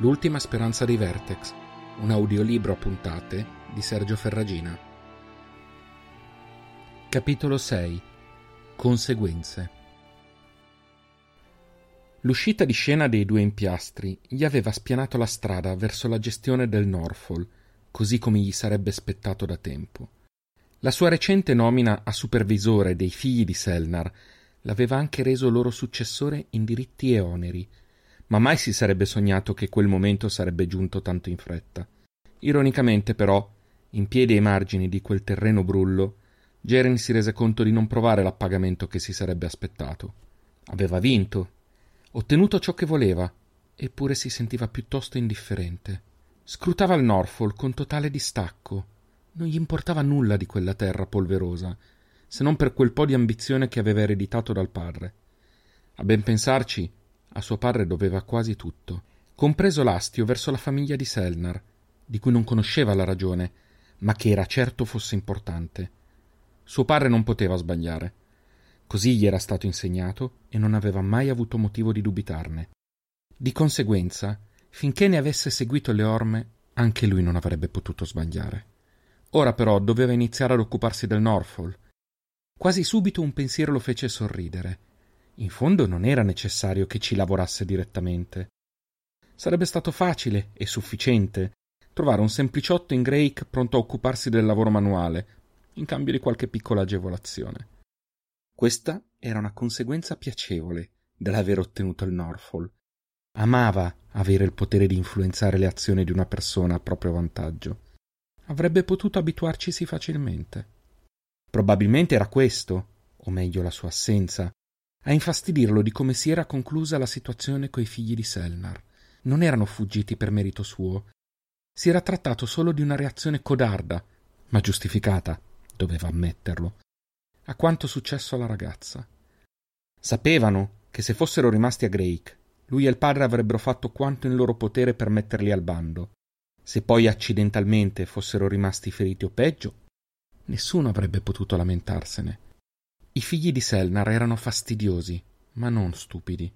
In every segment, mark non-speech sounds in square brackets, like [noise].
L'ultima speranza dei Vertex, un audiolibro a puntate di Sergio Ferragina. Capitolo 6 Conseguenze L'uscita di scena dei due impiastri gli aveva spianato la strada verso la gestione del Norfolk, così come gli sarebbe spettato da tempo. La sua recente nomina a supervisore dei figli di Selnar l'aveva anche reso loro successore in diritti e oneri, ma mai si sarebbe sognato che quel momento sarebbe giunto tanto in fretta. Ironicamente, però, in piedi ai margini di quel terreno brullo, Jeren si rese conto di non provare l'appagamento che si sarebbe aspettato. Aveva vinto, ottenuto ciò che voleva, eppure si sentiva piuttosto indifferente. Scrutava il Norfolk con totale distacco. Non gli importava nulla di quella terra polverosa, se non per quel po' di ambizione che aveva ereditato dal padre. A ben pensarci, a suo padre doveva quasi tutto, compreso l'astio verso la famiglia di Selnar, di cui non conosceva la ragione, ma che era certo fosse importante. Suo padre non poteva sbagliare. Così gli era stato insegnato e non aveva mai avuto motivo di dubitarne. Di conseguenza, finché ne avesse seguito le orme, anche lui non avrebbe potuto sbagliare. Ora però doveva iniziare ad occuparsi del Norfolk, Quasi subito un pensiero lo fece sorridere. In fondo non era necessario che ci lavorasse direttamente. Sarebbe stato facile e sufficiente trovare un sempliciotto in Drake pronto a occuparsi del lavoro manuale, in cambio di qualche piccola agevolazione. Questa era una conseguenza piacevole dell'aver ottenuto il Norfolk. Amava avere il potere di influenzare le azioni di una persona a proprio vantaggio. Avrebbe potuto abituarcisi facilmente. Probabilmente era questo, o meglio la sua assenza, a infastidirlo di come si era conclusa la situazione coi figli di Selnar. Non erano fuggiti per merito suo. Si era trattato solo di una reazione codarda, ma giustificata, doveva ammetterlo, a quanto successo alla ragazza. Sapevano che se fossero rimasti a Drake, lui e il padre avrebbero fatto quanto in loro potere per metterli al bando. Se poi accidentalmente fossero rimasti feriti o peggio, Nessuno avrebbe potuto lamentarsene. I figli di Selnar erano fastidiosi, ma non stupidi.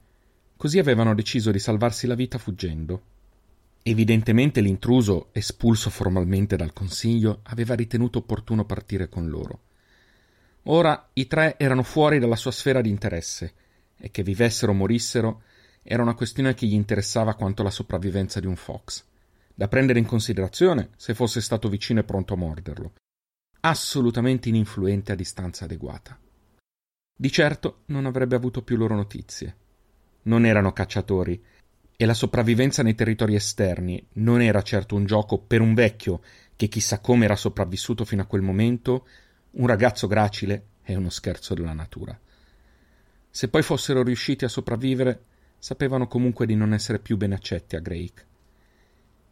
Così avevano deciso di salvarsi la vita fuggendo. Evidentemente l'intruso, espulso formalmente dal consiglio, aveva ritenuto opportuno partire con loro. Ora i tre erano fuori dalla sua sfera di interesse, e che vivessero o morissero era una questione che gli interessava quanto la sopravvivenza di un fox, da prendere in considerazione se fosse stato vicino e pronto a morderlo assolutamente ininfluente a distanza adeguata. Di certo non avrebbe avuto più loro notizie. Non erano cacciatori e la sopravvivenza nei territori esterni non era certo un gioco per un vecchio che chissà come era sopravvissuto fino a quel momento, un ragazzo gracile è uno scherzo della natura. Se poi fossero riusciti a sopravvivere, sapevano comunque di non essere più ben accetti a Drake.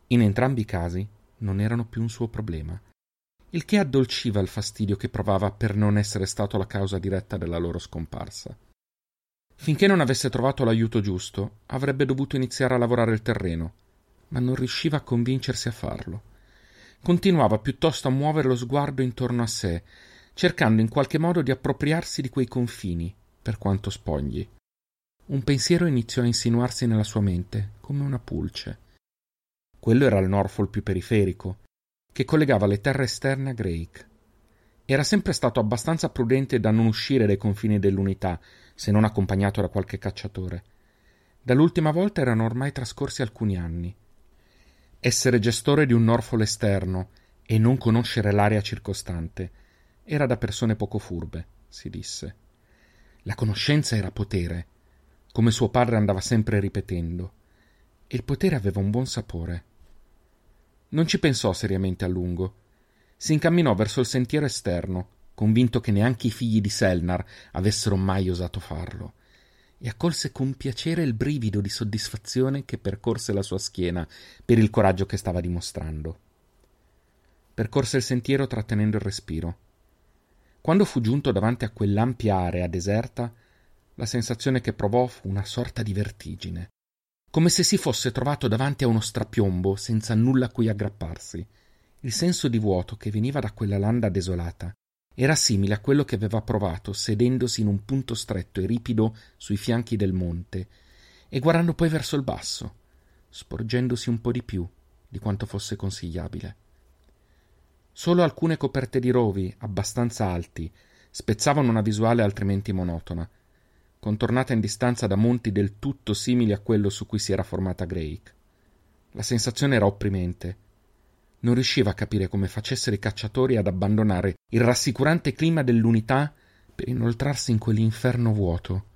In entrambi i casi non erano più un suo problema il che addolciva il fastidio che provava per non essere stato la causa diretta della loro scomparsa. Finché non avesse trovato l'aiuto giusto, avrebbe dovuto iniziare a lavorare il terreno, ma non riusciva a convincersi a farlo. Continuava piuttosto a muovere lo sguardo intorno a sé, cercando in qualche modo di appropriarsi di quei confini, per quanto spogli. Un pensiero iniziò a insinuarsi nella sua mente, come una pulce. Quello era il Norfolk più periferico, che collegava le terre esterne a Drake. Era sempre stato abbastanza prudente da non uscire dai confini dell'unità, se non accompagnato da qualche cacciatore. Dall'ultima volta erano ormai trascorsi alcuni anni. Essere gestore di un Norfolk esterno e non conoscere l'area circostante era da persone poco furbe, si disse. La conoscenza era potere, come suo padre andava sempre ripetendo, e il potere aveva un buon sapore. Non ci pensò seriamente a lungo. Si incamminò verso il sentiero esterno, convinto che neanche i figli di Selnar avessero mai osato farlo, e accolse con piacere il brivido di soddisfazione che percorse la sua schiena per il coraggio che stava dimostrando. Percorse il sentiero trattenendo il respiro. Quando fu giunto davanti a quell'ampia area deserta, la sensazione che provò fu una sorta di vertigine come se si fosse trovato davanti a uno strapiombo senza nulla a cui aggrapparsi. Il senso di vuoto che veniva da quella landa desolata era simile a quello che aveva provato sedendosi in un punto stretto e ripido sui fianchi del monte e guardando poi verso il basso, sporgendosi un po' di più di quanto fosse consigliabile. Solo alcune coperte di rovi, abbastanza alti, spezzavano una visuale altrimenti monotona, contornata in distanza da monti del tutto simili a quello su cui si era formata Drake. La sensazione era opprimente. Non riusciva a capire come facessero i cacciatori ad abbandonare il rassicurante clima dell'unità per inoltrarsi in quell'inferno vuoto.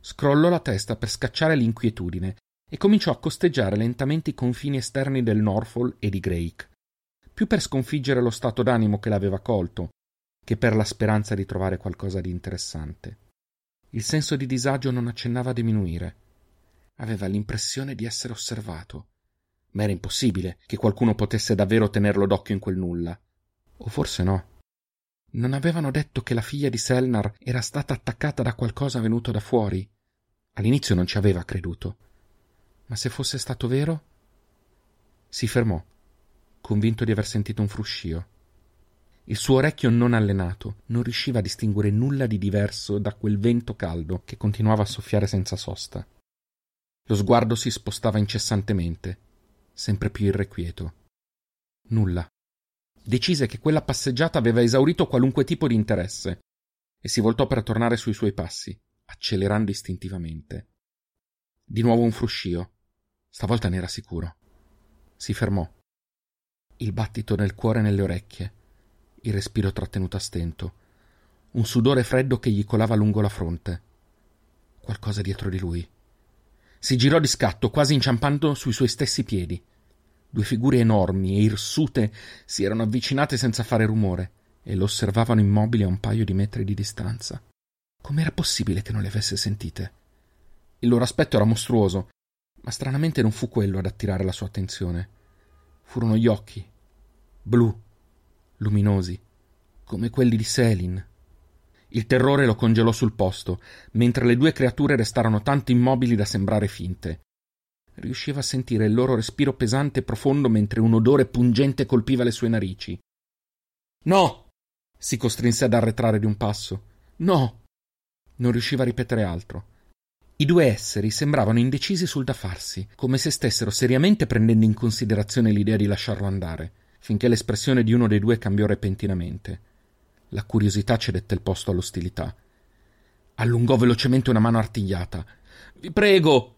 Scrollò la testa per scacciare l'inquietudine e cominciò a costeggiare lentamente i confini esterni del Norfolk e di Drake, più per sconfiggere lo stato d'animo che l'aveva colto, che per la speranza di trovare qualcosa di interessante. Il senso di disagio non accennava a diminuire. Aveva l'impressione di essere osservato. Ma era impossibile che qualcuno potesse davvero tenerlo d'occhio in quel nulla. O forse no. Non avevano detto che la figlia di Selnar era stata attaccata da qualcosa venuto da fuori? All'inizio non ci aveva creduto. Ma se fosse stato vero? Si fermò, convinto di aver sentito un fruscio. Il suo orecchio non allenato non riusciva a distinguere nulla di diverso da quel vento caldo che continuava a soffiare senza sosta. Lo sguardo si spostava incessantemente, sempre più irrequieto. Nulla. Decise che quella passeggiata aveva esaurito qualunque tipo di interesse e si voltò per tornare sui suoi passi, accelerando istintivamente. Di nuovo un fruscio. Stavolta ne era sicuro. Si fermò. Il battito nel cuore e nelle orecchie il respiro trattenuto a stento, un sudore freddo che gli colava lungo la fronte. Qualcosa dietro di lui. Si girò di scatto, quasi inciampando sui suoi stessi piedi. Due figure enormi e irsute si erano avvicinate senza fare rumore e lo osservavano immobili a un paio di metri di distanza. Com'era possibile che non le avesse sentite? Il loro aspetto era mostruoso, ma stranamente non fu quello ad attirare la sua attenzione. Furono gli occhi, blu, luminosi, come quelli di Selin. Il terrore lo congelò sul posto, mentre le due creature restarono tanto immobili da sembrare finte. Riusciva a sentire il loro respiro pesante e profondo mentre un odore pungente colpiva le sue narici. No! si costrinse ad arretrare di un passo. No! Non riusciva a ripetere altro. I due esseri sembravano indecisi sul da farsi, come se stessero seriamente prendendo in considerazione l'idea di lasciarlo andare finché l'espressione di uno dei due cambiò repentinamente. La curiosità cedette il posto all'ostilità. Allungò velocemente una mano artigliata. Vi prego!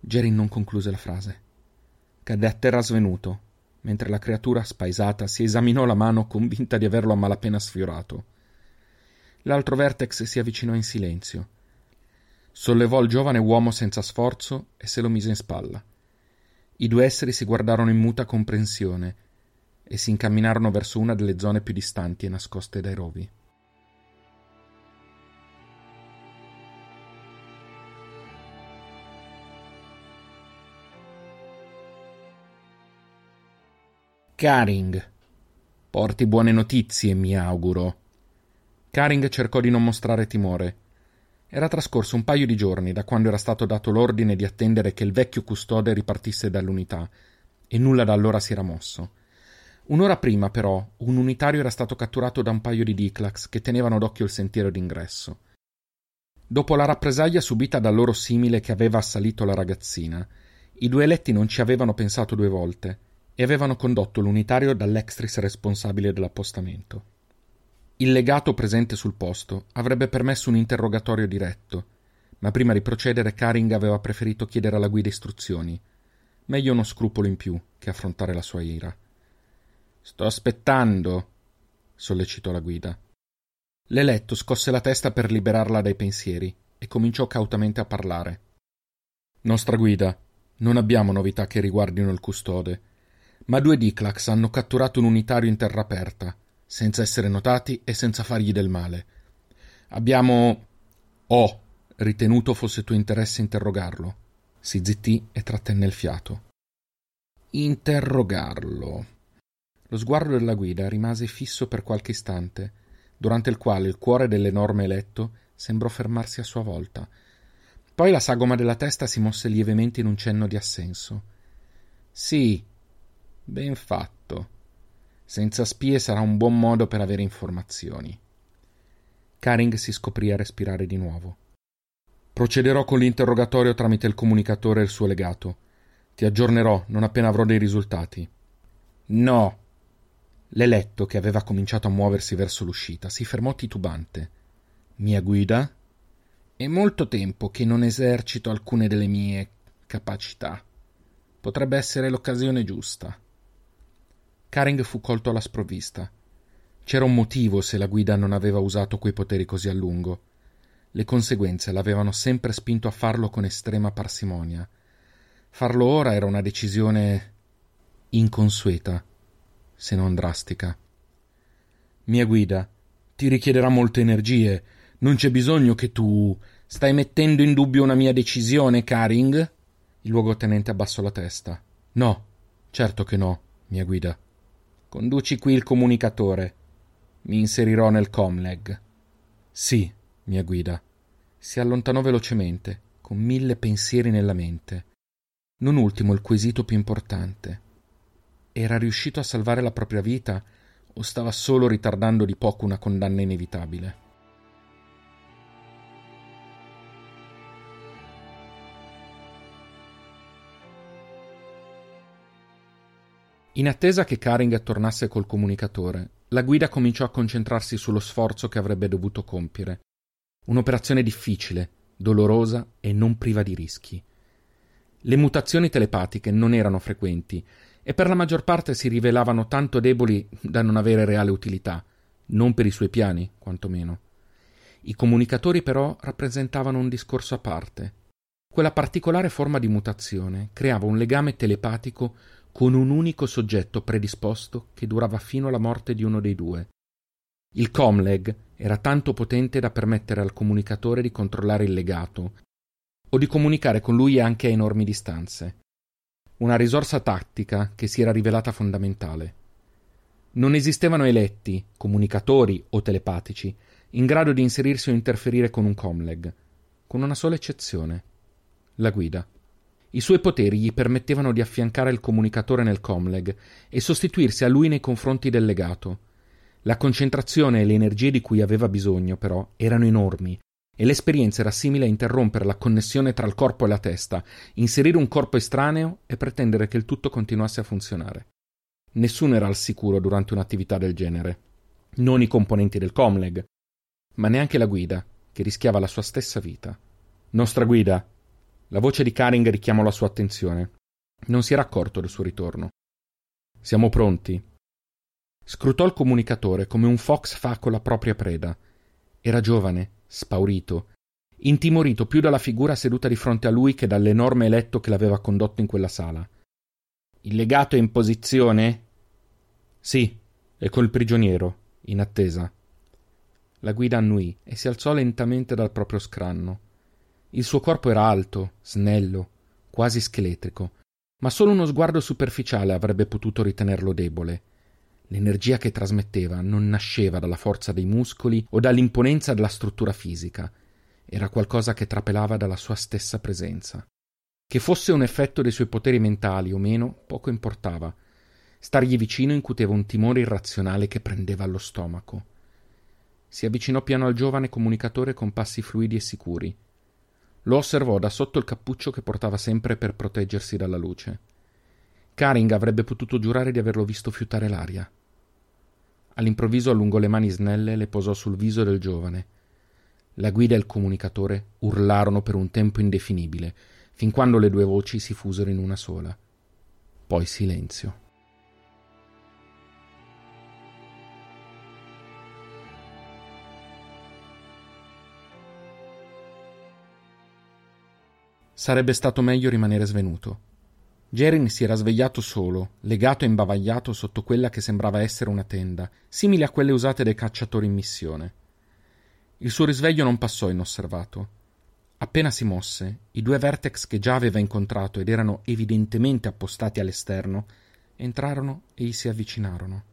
Gerin non concluse la frase. Cadde a terra svenuto, mentre la creatura, spaesata, si esaminò la mano convinta di averlo a malapena sfiorato. L'altro vertex si avvicinò in silenzio. Sollevò il giovane uomo senza sforzo e se lo mise in spalla. I due esseri si guardarono in muta comprensione e si incamminarono verso una delle zone più distanti e nascoste dai rovi. Karing. Porti buone notizie, mi auguro. Karing cercò di non mostrare timore. Era trascorso un paio di giorni da quando era stato dato l'ordine di attendere che il vecchio custode ripartisse dall'unità, e nulla da allora si era mosso. Un'ora prima, però, un unitario era stato catturato da un paio di Diclax che tenevano d'occhio il sentiero d'ingresso. Dopo la rappresaglia subita dal loro simile che aveva assalito la ragazzina, i due eletti non ci avevano pensato due volte e avevano condotto l'unitario dall'extris responsabile dell'appostamento. Il legato presente sul posto avrebbe permesso un interrogatorio diretto, ma prima di procedere Caring aveva preferito chiedere alla guida istruzioni. Meglio uno scrupolo in più che affrontare la sua ira. Sto aspettando, sollecitò la guida. L'eletto scosse la testa per liberarla dai pensieri e cominciò cautamente a parlare. Nostra guida, non abbiamo novità che riguardino il custode, ma due Diclax hanno catturato un unitario in terra aperta, senza essere notati e senza fargli del male. Abbiamo. Ho ritenuto fosse tuo interesse interrogarlo. Si zittì e trattenne il fiato. Interrogarlo. Lo sguardo della guida rimase fisso per qualche istante, durante il quale il cuore dell'enorme eletto sembrò fermarsi a sua volta. Poi la sagoma della testa si mosse lievemente in un cenno di assenso. Sì, ben fatto. Senza spie sarà un buon modo per avere informazioni. Caring si scoprì a respirare di nuovo. Procederò con l'interrogatorio tramite il comunicatore e il suo legato. Ti aggiornerò non appena avrò dei risultati. No. L'eletto, che aveva cominciato a muoversi verso l'uscita, si fermò titubante. Mia guida? È molto tempo che non esercito alcune delle mie capacità. Potrebbe essere l'occasione giusta. Karing fu colto alla sprovvista. C'era un motivo se la guida non aveva usato quei poteri così a lungo. Le conseguenze l'avevano sempre spinto a farlo con estrema parsimonia. Farlo ora era una decisione inconsueta, se non drastica. Mia guida, ti richiederà molte energie. Non c'è bisogno che tu. Stai mettendo in dubbio una mia decisione, Karing? Il luogotenente abbassò la testa. No, certo che no, mia guida. Conduci qui il comunicatore. Mi inserirò nel Comleg. Sì, mia guida. Si allontanò velocemente, con mille pensieri nella mente. Non ultimo il quesito più importante. Era riuscito a salvare la propria vita o stava solo ritardando di poco una condanna inevitabile? In attesa che Karing tornasse col comunicatore, la guida cominciò a concentrarsi sullo sforzo che avrebbe dovuto compiere. Un'operazione difficile, dolorosa e non priva di rischi. Le mutazioni telepatiche non erano frequenti e per la maggior parte si rivelavano tanto deboli da non avere reale utilità, non per i suoi piani, quantomeno. I comunicatori però rappresentavano un discorso a parte. Quella particolare forma di mutazione creava un legame telepatico con un unico soggetto predisposto che durava fino alla morte di uno dei due. Il comleg era tanto potente da permettere al comunicatore di controllare il legato o di comunicare con lui anche a enormi distanze. Una risorsa tattica che si era rivelata fondamentale. Non esistevano eletti, comunicatori o telepatici, in grado di inserirsi o interferire con un comleg, con una sola eccezione la guida. I suoi poteri gli permettevano di affiancare il comunicatore nel comleg e sostituirsi a lui nei confronti del legato. La concentrazione e le energie di cui aveva bisogno, però, erano enormi, e l'esperienza era simile a interrompere la connessione tra il corpo e la testa, inserire un corpo estraneo e pretendere che il tutto continuasse a funzionare. Nessuno era al sicuro durante un'attività del genere. Non i componenti del comleg, ma neanche la guida, che rischiava la sua stessa vita. Nostra guida, la voce di Karing richiamò la sua attenzione. Non si era accorto del suo ritorno. Siamo pronti. Scrutò il comunicatore come un fox fa con la propria preda. Era giovane, spaurito, intimorito più dalla figura seduta di fronte a lui che dall'enorme letto che l'aveva condotto in quella sala. Il legato è in posizione? Sì, e col prigioniero, in attesa. La guida annui e si alzò lentamente dal proprio scranno. Il suo corpo era alto, snello, quasi scheletrico, ma solo uno sguardo superficiale avrebbe potuto ritenerlo debole. L'energia che trasmetteva non nasceva dalla forza dei muscoli o dall'imponenza della struttura fisica, era qualcosa che trapelava dalla sua stessa presenza. Che fosse un effetto dei suoi poteri mentali o meno, poco importava. Stargli vicino incuteva un timore irrazionale che prendeva allo stomaco. Si avvicinò piano al giovane comunicatore con passi fluidi e sicuri. Lo osservò da sotto il cappuccio che portava sempre per proteggersi dalla luce. Karing avrebbe potuto giurare di averlo visto fiutare l'aria. All'improvviso allungò le mani snelle e le posò sul viso del giovane. La guida e il comunicatore urlarono per un tempo indefinibile, fin quando le due voci si fusero in una sola. Poi silenzio. Sarebbe stato meglio rimanere svenuto. Gerin si era svegliato solo, legato e imbavagliato sotto quella che sembrava essere una tenda, simile a quelle usate dai cacciatori in missione. Il suo risveglio non passò inosservato. Appena si mosse, i due vertex che già aveva incontrato ed erano evidentemente appostati all'esterno, entrarono e gli si avvicinarono.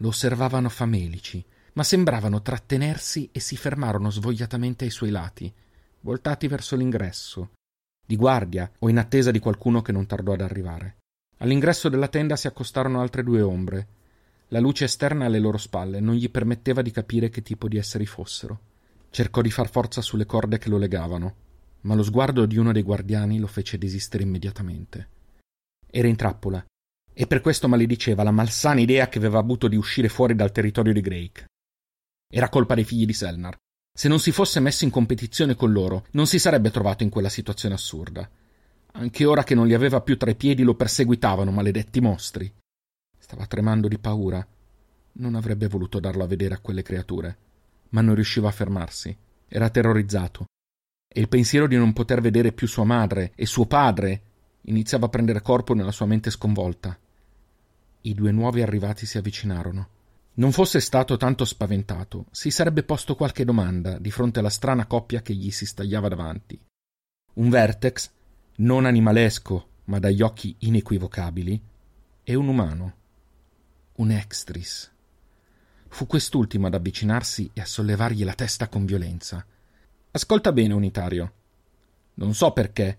Lo osservavano famelici, ma sembravano trattenersi e si fermarono svogliatamente ai suoi lati, voltati verso l'ingresso, di guardia o in attesa di qualcuno che non tardò ad arrivare. All'ingresso della tenda si accostarono altre due ombre. La luce esterna alle loro spalle non gli permetteva di capire che tipo di esseri fossero. Cercò di far forza sulle corde che lo legavano, ma lo sguardo di uno dei guardiani lo fece desistere immediatamente. Era in trappola e per questo malediceva la malsana idea che aveva avuto di uscire fuori dal territorio di Drake. Era colpa dei figli di Selnar. Se non si fosse messo in competizione con loro, non si sarebbe trovato in quella situazione assurda. Anche ora che non li aveva più tra i piedi lo perseguitavano, maledetti mostri. Stava tremando di paura. Non avrebbe voluto darlo a vedere a quelle creature, ma non riusciva a fermarsi. Era terrorizzato. E il pensiero di non poter vedere più sua madre e suo padre iniziava a prendere corpo nella sua mente sconvolta. I due nuovi arrivati si avvicinarono. Non fosse stato tanto spaventato, si sarebbe posto qualche domanda di fronte alla strana coppia che gli si stagliava davanti. Un vertex, non animalesco, ma dagli occhi inequivocabili, e un umano. Un extris. Fu quest'ultimo ad avvicinarsi e a sollevargli la testa con violenza. Ascolta bene, unitario. Non so perché,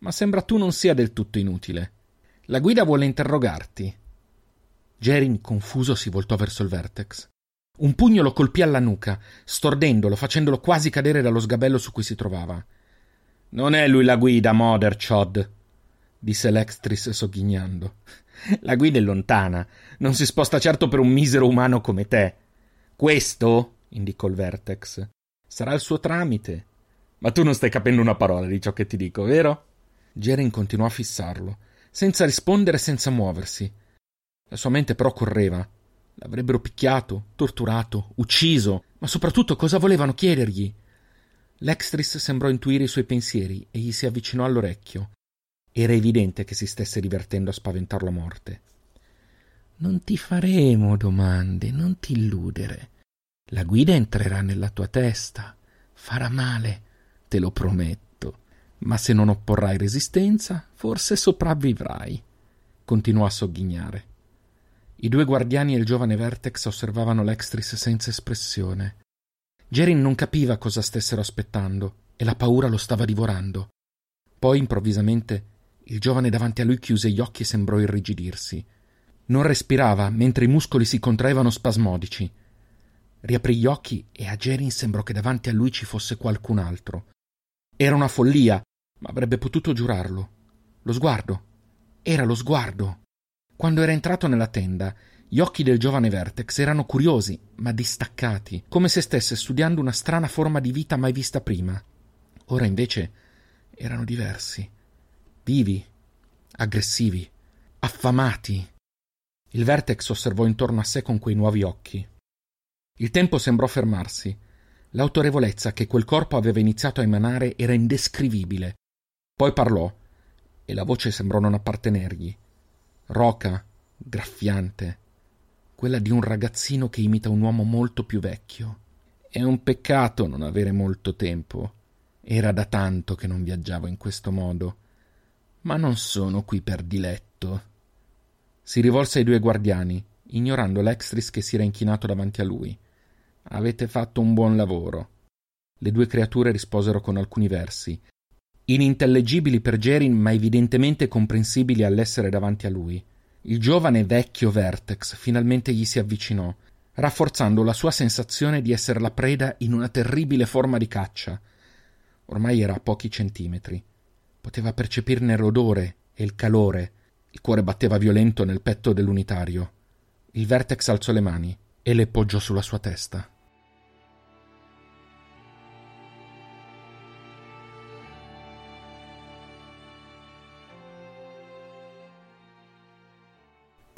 ma sembra tu non sia del tutto inutile. La guida vuole interrogarti. Gerin, confuso, si voltò verso il vertex. Un pugno lo colpì alla nuca, stordendolo, facendolo quasi cadere dallo sgabello su cui si trovava. Non è lui la guida, Mother Chod, disse l'extris sogghignando. La guida è lontana, non si sposta certo per un misero umano come te. Questo, indicò il vertex, sarà il suo tramite. Ma tu non stai capendo una parola di ciò che ti dico, vero? Gerin continuò a fissarlo, senza rispondere, senza muoversi. La sua mente però correva. L'avrebbero picchiato, torturato, ucciso, ma soprattutto cosa volevano chiedergli? L'extris sembrò intuire i suoi pensieri e gli si avvicinò all'orecchio. Era evidente che si stesse divertendo a spaventarlo a morte. Non ti faremo domande, non ti illudere. La guida entrerà nella tua testa, farà male, te lo prometto. Ma se non opporrai resistenza, forse sopravvivrai. Continuò a sogghignare. I due guardiani e il giovane Vertex osservavano l'Extris senza espressione. Gerin non capiva cosa stessero aspettando e la paura lo stava divorando. Poi, improvvisamente, il giovane davanti a lui chiuse gli occhi e sembrò irrigidirsi. Non respirava, mentre i muscoli si contraevano spasmodici. Riaprì gli occhi e a Gerin sembrò che davanti a lui ci fosse qualcun altro. Era una follia, ma avrebbe potuto giurarlo. Lo sguardo. Era lo sguardo. Quando era entrato nella tenda, gli occhi del giovane Vertex erano curiosi, ma distaccati, come se stesse studiando una strana forma di vita mai vista prima. Ora invece erano diversi, vivi, aggressivi, affamati. Il Vertex osservò intorno a sé con quei nuovi occhi. Il tempo sembrò fermarsi. L'autorevolezza che quel corpo aveva iniziato a emanare era indescrivibile. Poi parlò, e la voce sembrò non appartenergli roca, graffiante, quella di un ragazzino che imita un uomo molto più vecchio. È un peccato non avere molto tempo. Era da tanto che non viaggiavo in questo modo. Ma non sono qui per diletto. Si rivolse ai due guardiani, ignorando l'extris che si era inchinato davanti a lui. Avete fatto un buon lavoro. Le due creature risposero con alcuni versi, inintellegibili per Gerin ma evidentemente comprensibili all'essere davanti a lui. Il giovane vecchio Vertex finalmente gli si avvicinò, rafforzando la sua sensazione di essere la preda in una terribile forma di caccia. Ormai era a pochi centimetri. Poteva percepirne l'odore e il calore. Il cuore batteva violento nel petto dell'unitario. Il Vertex alzò le mani e le poggiò sulla sua testa.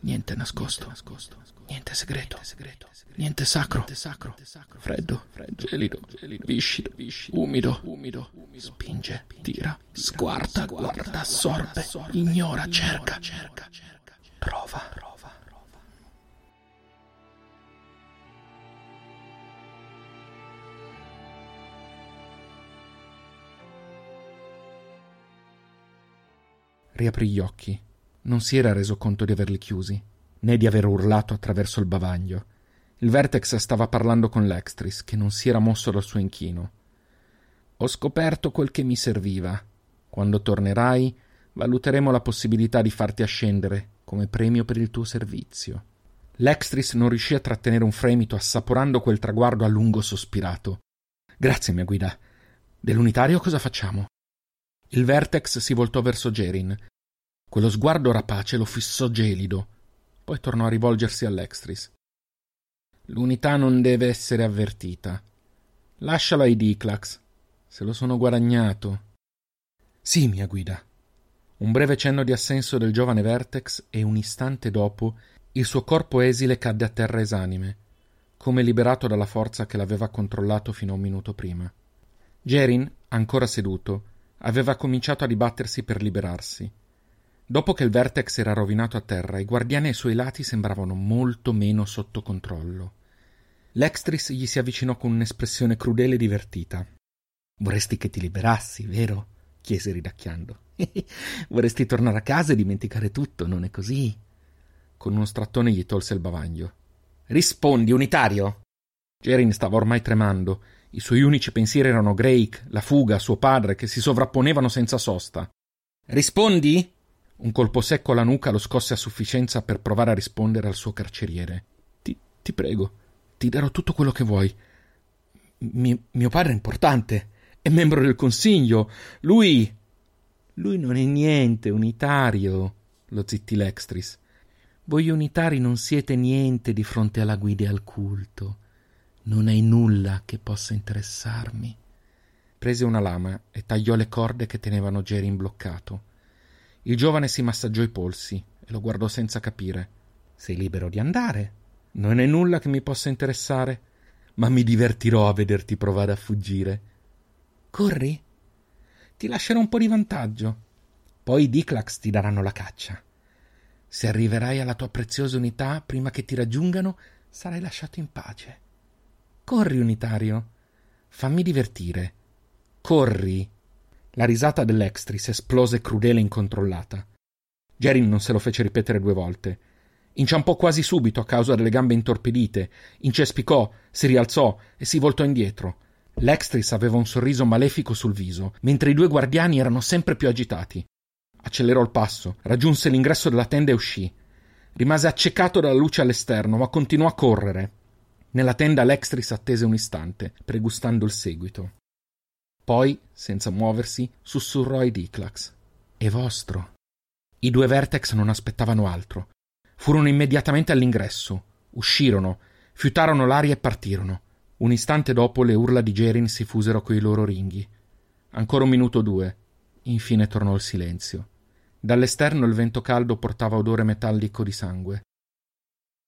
niente nascosto, niente segreto, niente sacro, freddo, gelido, viscido, umido, spinge, tira, sguarda, guarda, assorbe, ignora, cerca, trova. Riaprì gli occhi. Non si era reso conto di averli chiusi, né di aver urlato attraverso il bavaglio. Il Vertex stava parlando con l'Extris, che non si era mosso dal suo inchino. Ho scoperto quel che mi serviva, Quando tornerai, valuteremo la possibilità di farti ascendere come premio per il tuo servizio. L'extris non riuscì a trattenere un fremito assaporando quel traguardo a lungo sospirato. Grazie, mia guida. Dell'unitario cosa facciamo? Il Vertex si voltò verso Gerin. Quello sguardo rapace lo fissò gelido. Poi tornò a rivolgersi all'Extris. L'unità non deve essere avvertita. Lascialo ai Diclax. Se lo sono guadagnato. Sì, mia guida. Un breve cenno di assenso del giovane Vertex e un istante dopo il suo corpo esile cadde a terra esanime, come liberato dalla forza che l'aveva controllato fino a un minuto prima. Gerin, ancora seduto, aveva cominciato a dibattersi per liberarsi. Dopo che il Vertex era rovinato a terra, i guardiani ai suoi lati sembravano molto meno sotto controllo. L'extris gli si avvicinò con un'espressione crudele e divertita. Vorresti che ti liberassi, vero? chiese ridacchiando. [laughs] Vorresti tornare a casa e dimenticare tutto, non è così? Con uno strattone gli tolse il bavaglio. Rispondi, unitario! Gerin stava ormai tremando. I suoi unici pensieri erano Drake, la fuga, suo padre, che si sovrapponevano senza sosta. Rispondi? Un colpo secco alla nuca lo scosse a sufficienza per provare a rispondere al suo carceriere. Ti, ti prego, ti darò tutto quello che vuoi. Mi, mio padre è importante. È membro del consiglio. Lui. Lui non è niente, unitario, lo zittì l'Extris. Voi unitari non siete niente di fronte alla guida e al culto. Non hai nulla che possa interessarmi. Prese una lama e tagliò le corde che tenevano Gerin bloccato. Il giovane si massaggiò i polsi e lo guardò senza capire. Sei libero di andare. Non è nulla che mi possa interessare, ma mi divertirò a vederti provare a fuggire. Corri? Ti lascerò un po' di vantaggio. Poi i Diclax ti daranno la caccia. Se arriverai alla tua preziosa unità prima che ti raggiungano, sarai lasciato in pace. Corri, unitario. Fammi divertire. Corri. La risata dell'Extris esplose crudele e incontrollata. Gerin non se lo fece ripetere due volte. Inciampò quasi subito a causa delle gambe intorpidite, incespicò, si rialzò e si voltò indietro. L'Extris aveva un sorriso malefico sul viso, mentre i due guardiani erano sempre più agitati. Accelerò il passo, raggiunse l'ingresso della tenda e uscì. Rimase accecato dalla luce all'esterno, ma continuò a correre. Nella tenda Lextris attese un istante, pregustando il seguito. Poi, senza muoversi, sussurrò ai Diclax. È vostro. I due Vertex non aspettavano altro. Furono immediatamente all'ingresso. Uscirono, fiutarono l'aria e partirono. Un istante dopo le urla di Gerin si fusero coi loro ringhi. Ancora un minuto o due. Infine tornò il silenzio. Dall'esterno il vento caldo portava odore metallico di sangue.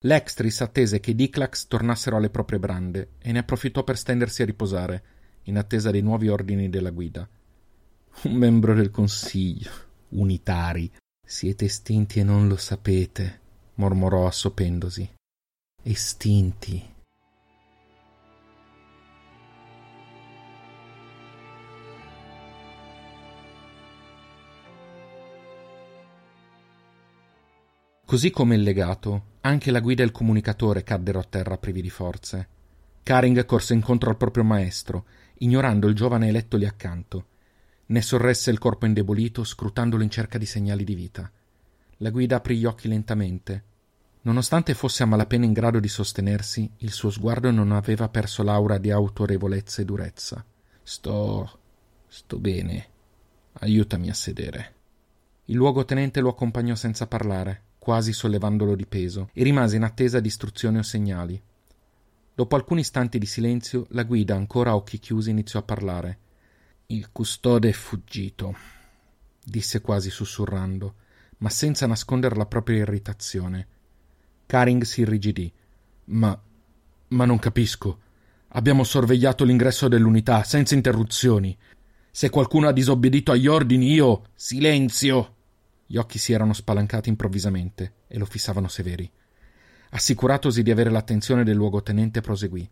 L'extris attese che i Diclax tornassero alle proprie brande e ne approfittò per stendersi a riposare, in attesa dei nuovi ordini della guida. Un membro del consiglio. Unitari. Siete estinti e non lo sapete, mormorò assopendosi. Estinti. Così come il legato, anche la guida e il comunicatore caddero a terra privi di forze. Caring corse incontro al proprio maestro, ignorando il giovane eletto lì accanto. Ne sorresse il corpo indebolito, scrutandolo in cerca di segnali di vita. La guida aprì gli occhi lentamente. Nonostante fosse a malapena in grado di sostenersi, il suo sguardo non aveva perso l'aura di autorevolezza e durezza. Sto. sto bene. Aiutami a sedere. Il luogotenente lo accompagnò senza parlare, quasi sollevandolo di peso, e rimase in attesa di istruzioni o segnali. Dopo alcuni istanti di silenzio, la guida, ancora a occhi chiusi, iniziò a parlare. Il custode è fuggito, disse quasi sussurrando, ma senza nascondere la propria irritazione. Caring si irrigidì. Ma. ma non capisco. Abbiamo sorvegliato l'ingresso dell'unità senza interruzioni. Se qualcuno ha disobbedito agli ordini, io. Silenzio! Gli occhi si erano spalancati improvvisamente e lo fissavano severi. Assicuratosi di avere l'attenzione del luogotenente, proseguì.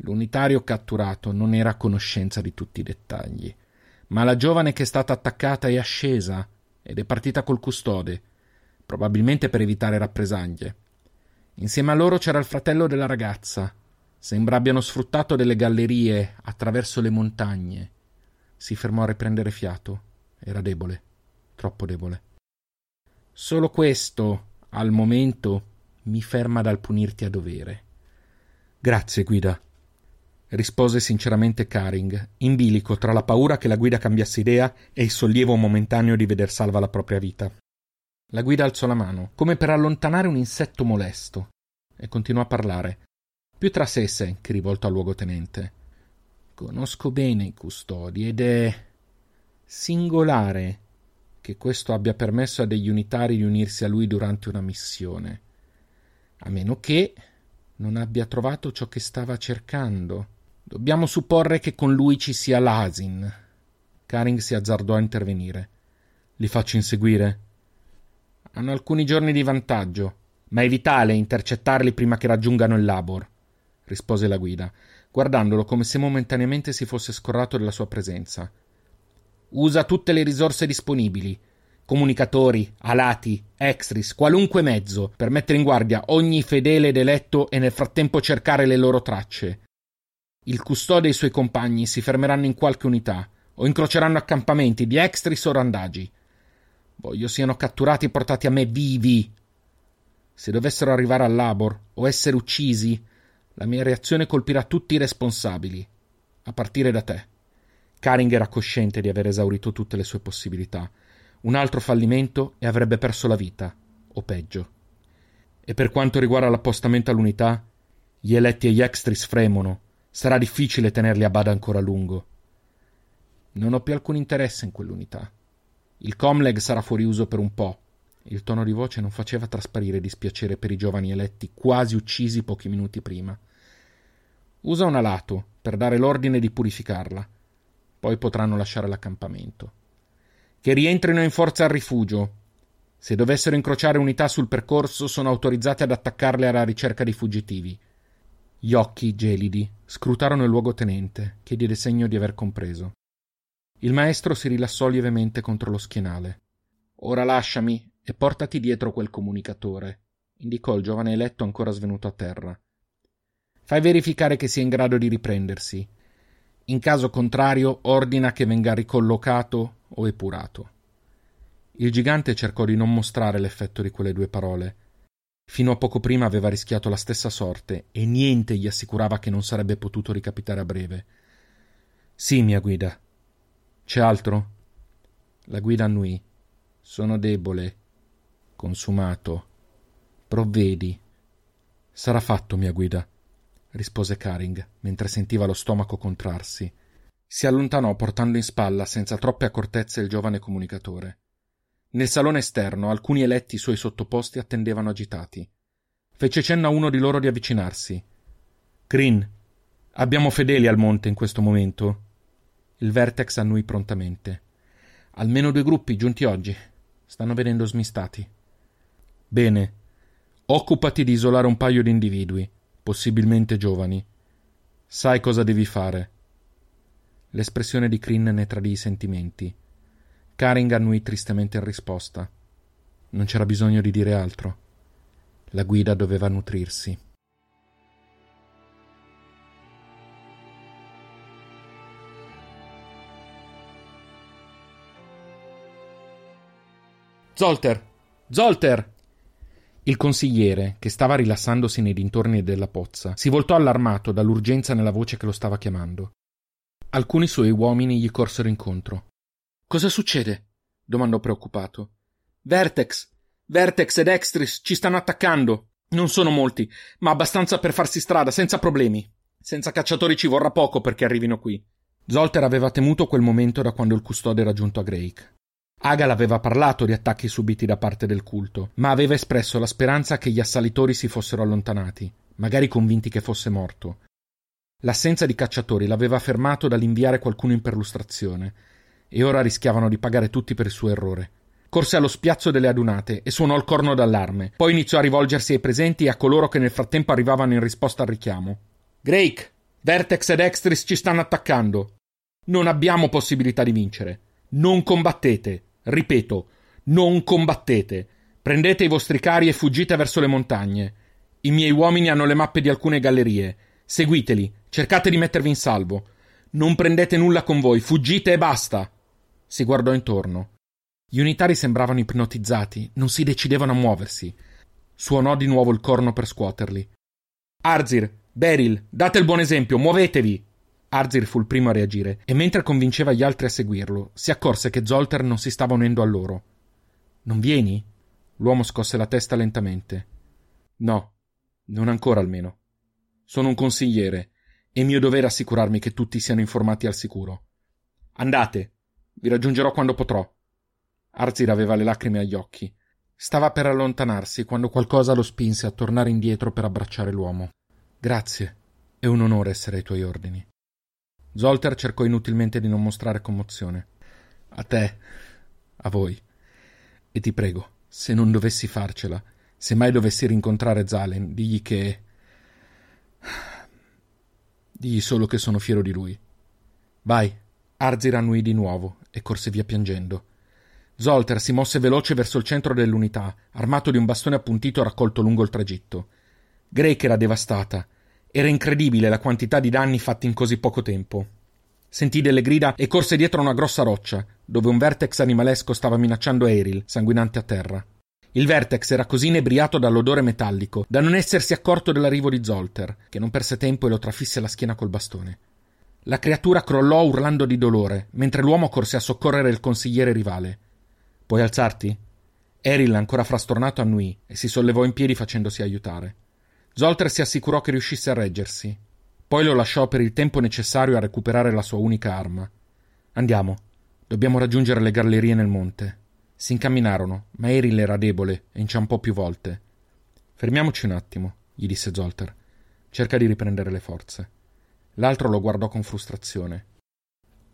L'unitario catturato non era a conoscenza di tutti i dettagli, ma la giovane che è stata attaccata è ascesa ed è partita col custode, probabilmente per evitare rappresaglie. Insieme a loro c'era il fratello della ragazza. Sembra abbiano sfruttato delle gallerie attraverso le montagne. Si fermò a riprendere fiato Era debole, troppo debole. Solo questo, al momento, mi ferma dal punirti a dovere. Grazie, guida, rispose sinceramente Caring, in bilico tra la paura che la guida cambiasse idea e il sollievo momentaneo di veder salva la propria vita. La guida alzò la mano, come per allontanare un insetto molesto, e continuò a parlare, più tra sé e sé che rivolto al luogotenente. Conosco bene i custodi ed è singolare che questo abbia permesso a degli unitari di unirsi a lui durante una missione, a meno che non abbia trovato ciò che stava cercando. Dobbiamo supporre che con lui ci sia l'Asin. Karing si azzardò a intervenire. Li faccio inseguire? Hanno alcuni giorni di vantaggio, ma è vitale intercettarli prima che raggiungano il Labor, rispose la guida, guardandolo come se momentaneamente si fosse scorrato della sua presenza. Usa tutte le risorse disponibili. Comunicatori, alati, extris, qualunque mezzo, per mettere in guardia ogni fedele ed eletto e nel frattempo cercare le loro tracce. Il custode e i suoi compagni si fermeranno in qualche unità o incroceranno accampamenti di extris o randagi. Voglio siano catturati e portati a me vivi. Se dovessero arrivare al labor o essere uccisi, la mia reazione colpirà tutti i responsabili, a partire da te. Karing era cosciente di aver esaurito tutte le sue possibilità. Un altro fallimento e avrebbe perso la vita, o peggio. E per quanto riguarda l'appostamento all'unità, gli eletti e gli extris fremono Sarà difficile tenerli a bada ancora a lungo. Non ho più alcun interesse in quell'unità. Il Comleg sarà fuori uso per un po'. Il tono di voce non faceva trasparire dispiacere per i giovani eletti quasi uccisi pochi minuti prima. Usa un alato per dare l'ordine di purificarla. Poi potranno lasciare l'accampamento. Che rientrino in forza al rifugio. Se dovessero incrociare unità sul percorso, sono autorizzati ad attaccarle alla ricerca di fuggitivi. Gli occhi gelidi scrutarono il luogotenente, che diede segno di aver compreso. Il maestro si rilassò lievemente contro lo schienale. Ora lasciami e portati dietro quel comunicatore, indicò il giovane eletto ancora svenuto a terra. Fai verificare che sia in grado di riprendersi. In caso contrario, ordina che venga ricollocato o epurato. Il gigante cercò di non mostrare l'effetto di quelle due parole, Fino a poco prima aveva rischiato la stessa sorte e niente gli assicurava che non sarebbe potuto ricapitare a breve. Sì, mia guida. C'è altro? La guida annui. Sono debole. Consumato. Provvedi. Sarà fatto, mia guida, rispose Caring, mentre sentiva lo stomaco contrarsi. Si allontanò portando in spalla senza troppe accortezze il giovane comunicatore. Nel salone esterno alcuni eletti suoi sottoposti attendevano agitati. Fece cenno a uno di loro di avvicinarsi. Crin, abbiamo fedeli al monte in questo momento? Il Vertex annui prontamente. Almeno due gruppi giunti oggi. Stanno venendo smistati. Bene. Occupati di isolare un paio di individui, possibilmente giovani. Sai cosa devi fare. L'espressione di Crin ne tradì i sentimenti. Karing annui tristemente in risposta. Non c'era bisogno di dire altro. La guida doveva nutrirsi. Zolter! Zolter! Il consigliere, che stava rilassandosi nei dintorni della pozza, si voltò allarmato dall'urgenza nella voce che lo stava chiamando. Alcuni suoi uomini gli corsero incontro. Cosa succede? domandò preoccupato. Vertex. Vertex ed Extris ci stanno attaccando. Non sono molti, ma abbastanza per farsi strada, senza problemi. Senza cacciatori ci vorrà poco perché arrivino qui. Zolter aveva temuto quel momento da quando il custode era giunto a Drake. Agal aveva parlato di attacchi subiti da parte del culto, ma aveva espresso la speranza che gli assalitori si fossero allontanati, magari convinti che fosse morto. L'assenza di cacciatori l'aveva fermato dall'inviare qualcuno in perlustrazione, e ora rischiavano di pagare tutti per il suo errore. Corse allo spiazzo delle adunate e suonò il corno d'allarme. Poi iniziò a rivolgersi ai presenti e a coloro che nel frattempo arrivavano in risposta al richiamo. Drake, Vertex ed Extris ci stanno attaccando. Non abbiamo possibilità di vincere. Non combattete. Ripeto, non combattete. Prendete i vostri cari e fuggite verso le montagne. I miei uomini hanno le mappe di alcune gallerie. Seguiteli, cercate di mettervi in salvo. Non prendete nulla con voi, fuggite e basta. Si guardò intorno. Gli unitari sembravano ipnotizzati, non si decidevano a muoversi. Suonò di nuovo il corno per scuoterli. Arzir, Beryl, date il buon esempio, muovetevi! Arzir fu il primo a reagire, e mentre convinceva gli altri a seguirlo, si accorse che Zolter non si stava unendo a loro. Non vieni? L'uomo scosse la testa lentamente. No, non ancora almeno. Sono un consigliere, e mio dovere assicurarmi che tutti siano informati al sicuro. Andate, vi raggiungerò quando potrò. Arzir aveva le lacrime agli occhi. Stava per allontanarsi quando qualcosa lo spinse a tornare indietro per abbracciare l'uomo. Grazie, è un onore essere ai tuoi ordini. Zolter cercò inutilmente di non mostrare commozione. A te, a voi. E ti prego, se non dovessi farcela, se mai dovessi rincontrare Zalen, digli che. Digli solo che sono fiero di lui. Vai. Arzir annui di nuovo e corse via piangendo. Zolter si mosse veloce verso il centro dell'unità, armato di un bastone appuntito raccolto lungo il tragitto. Drake era devastata. Era incredibile la quantità di danni fatti in così poco tempo. Sentì delle grida e corse dietro una grossa roccia, dove un vertex animalesco stava minacciando Eril, sanguinante a terra. Il vertex era così inebriato dall'odore metallico da non essersi accorto dell'arrivo di Zolter, che non perse tempo e lo trafisse alla schiena col bastone. La creatura crollò urlando di dolore, mentre l'uomo corse a soccorrere il consigliere rivale. Puoi alzarti? Eril, ancora frastornato, annui e si sollevò in piedi facendosi aiutare. Zolter si assicurò che riuscisse a reggersi. Poi lo lasciò per il tempo necessario a recuperare la sua unica arma. Andiamo. Dobbiamo raggiungere le gallerie nel monte. Si incamminarono, ma Eril era debole e inciampò più volte. Fermiamoci un attimo, gli disse Zolter. Cerca di riprendere le forze. L'altro lo guardò con frustrazione.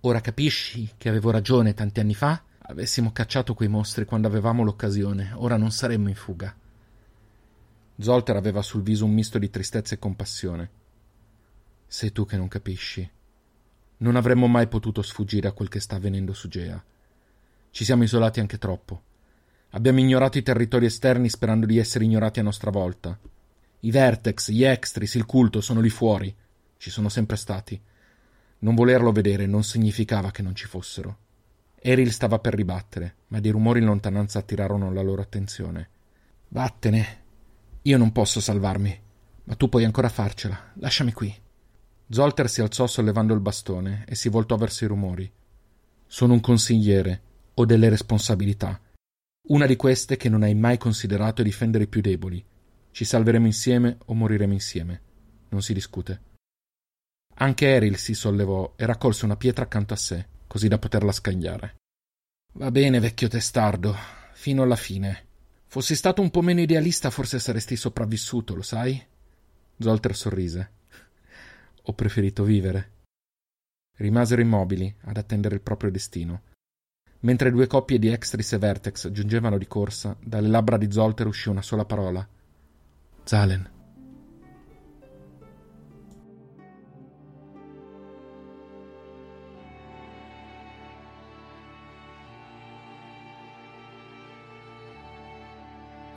Ora capisci che avevo ragione tanti anni fa? Avessimo cacciato quei mostri quando avevamo l'occasione, ora non saremmo in fuga. Zolter aveva sul viso un misto di tristezza e compassione. Sei tu che non capisci. Non avremmo mai potuto sfuggire a quel che sta avvenendo su Gea. Ci siamo isolati anche troppo. Abbiamo ignorato i territori esterni sperando di essere ignorati a nostra volta. I Vertex, gli Extris, il culto sono lì fuori. Ci sono sempre stati. Non volerlo vedere non significava che non ci fossero. Eril stava per ribattere, ma dei rumori in lontananza attirarono la loro attenzione. Vattene. Io non posso salvarmi, ma tu puoi ancora farcela. Lasciami qui. Zolter si alzò sollevando il bastone e si voltò verso i rumori. Sono un consigliere, ho delle responsabilità. Una di queste che non hai mai considerato è difendere i più deboli. Ci salveremo insieme o moriremo insieme. Non si discute. Anche Eril si sollevò e raccolse una pietra accanto a sé così da poterla scagliare. Va bene, vecchio testardo, fino alla fine. Fossi stato un po' meno idealista, forse saresti sopravvissuto, lo sai? Zolter sorrise. Ho preferito vivere. Rimasero immobili ad attendere il proprio destino. Mentre due coppie di Extris e Vertex giungevano di corsa, dalle labbra di Zolter uscì una sola parola. Zalen.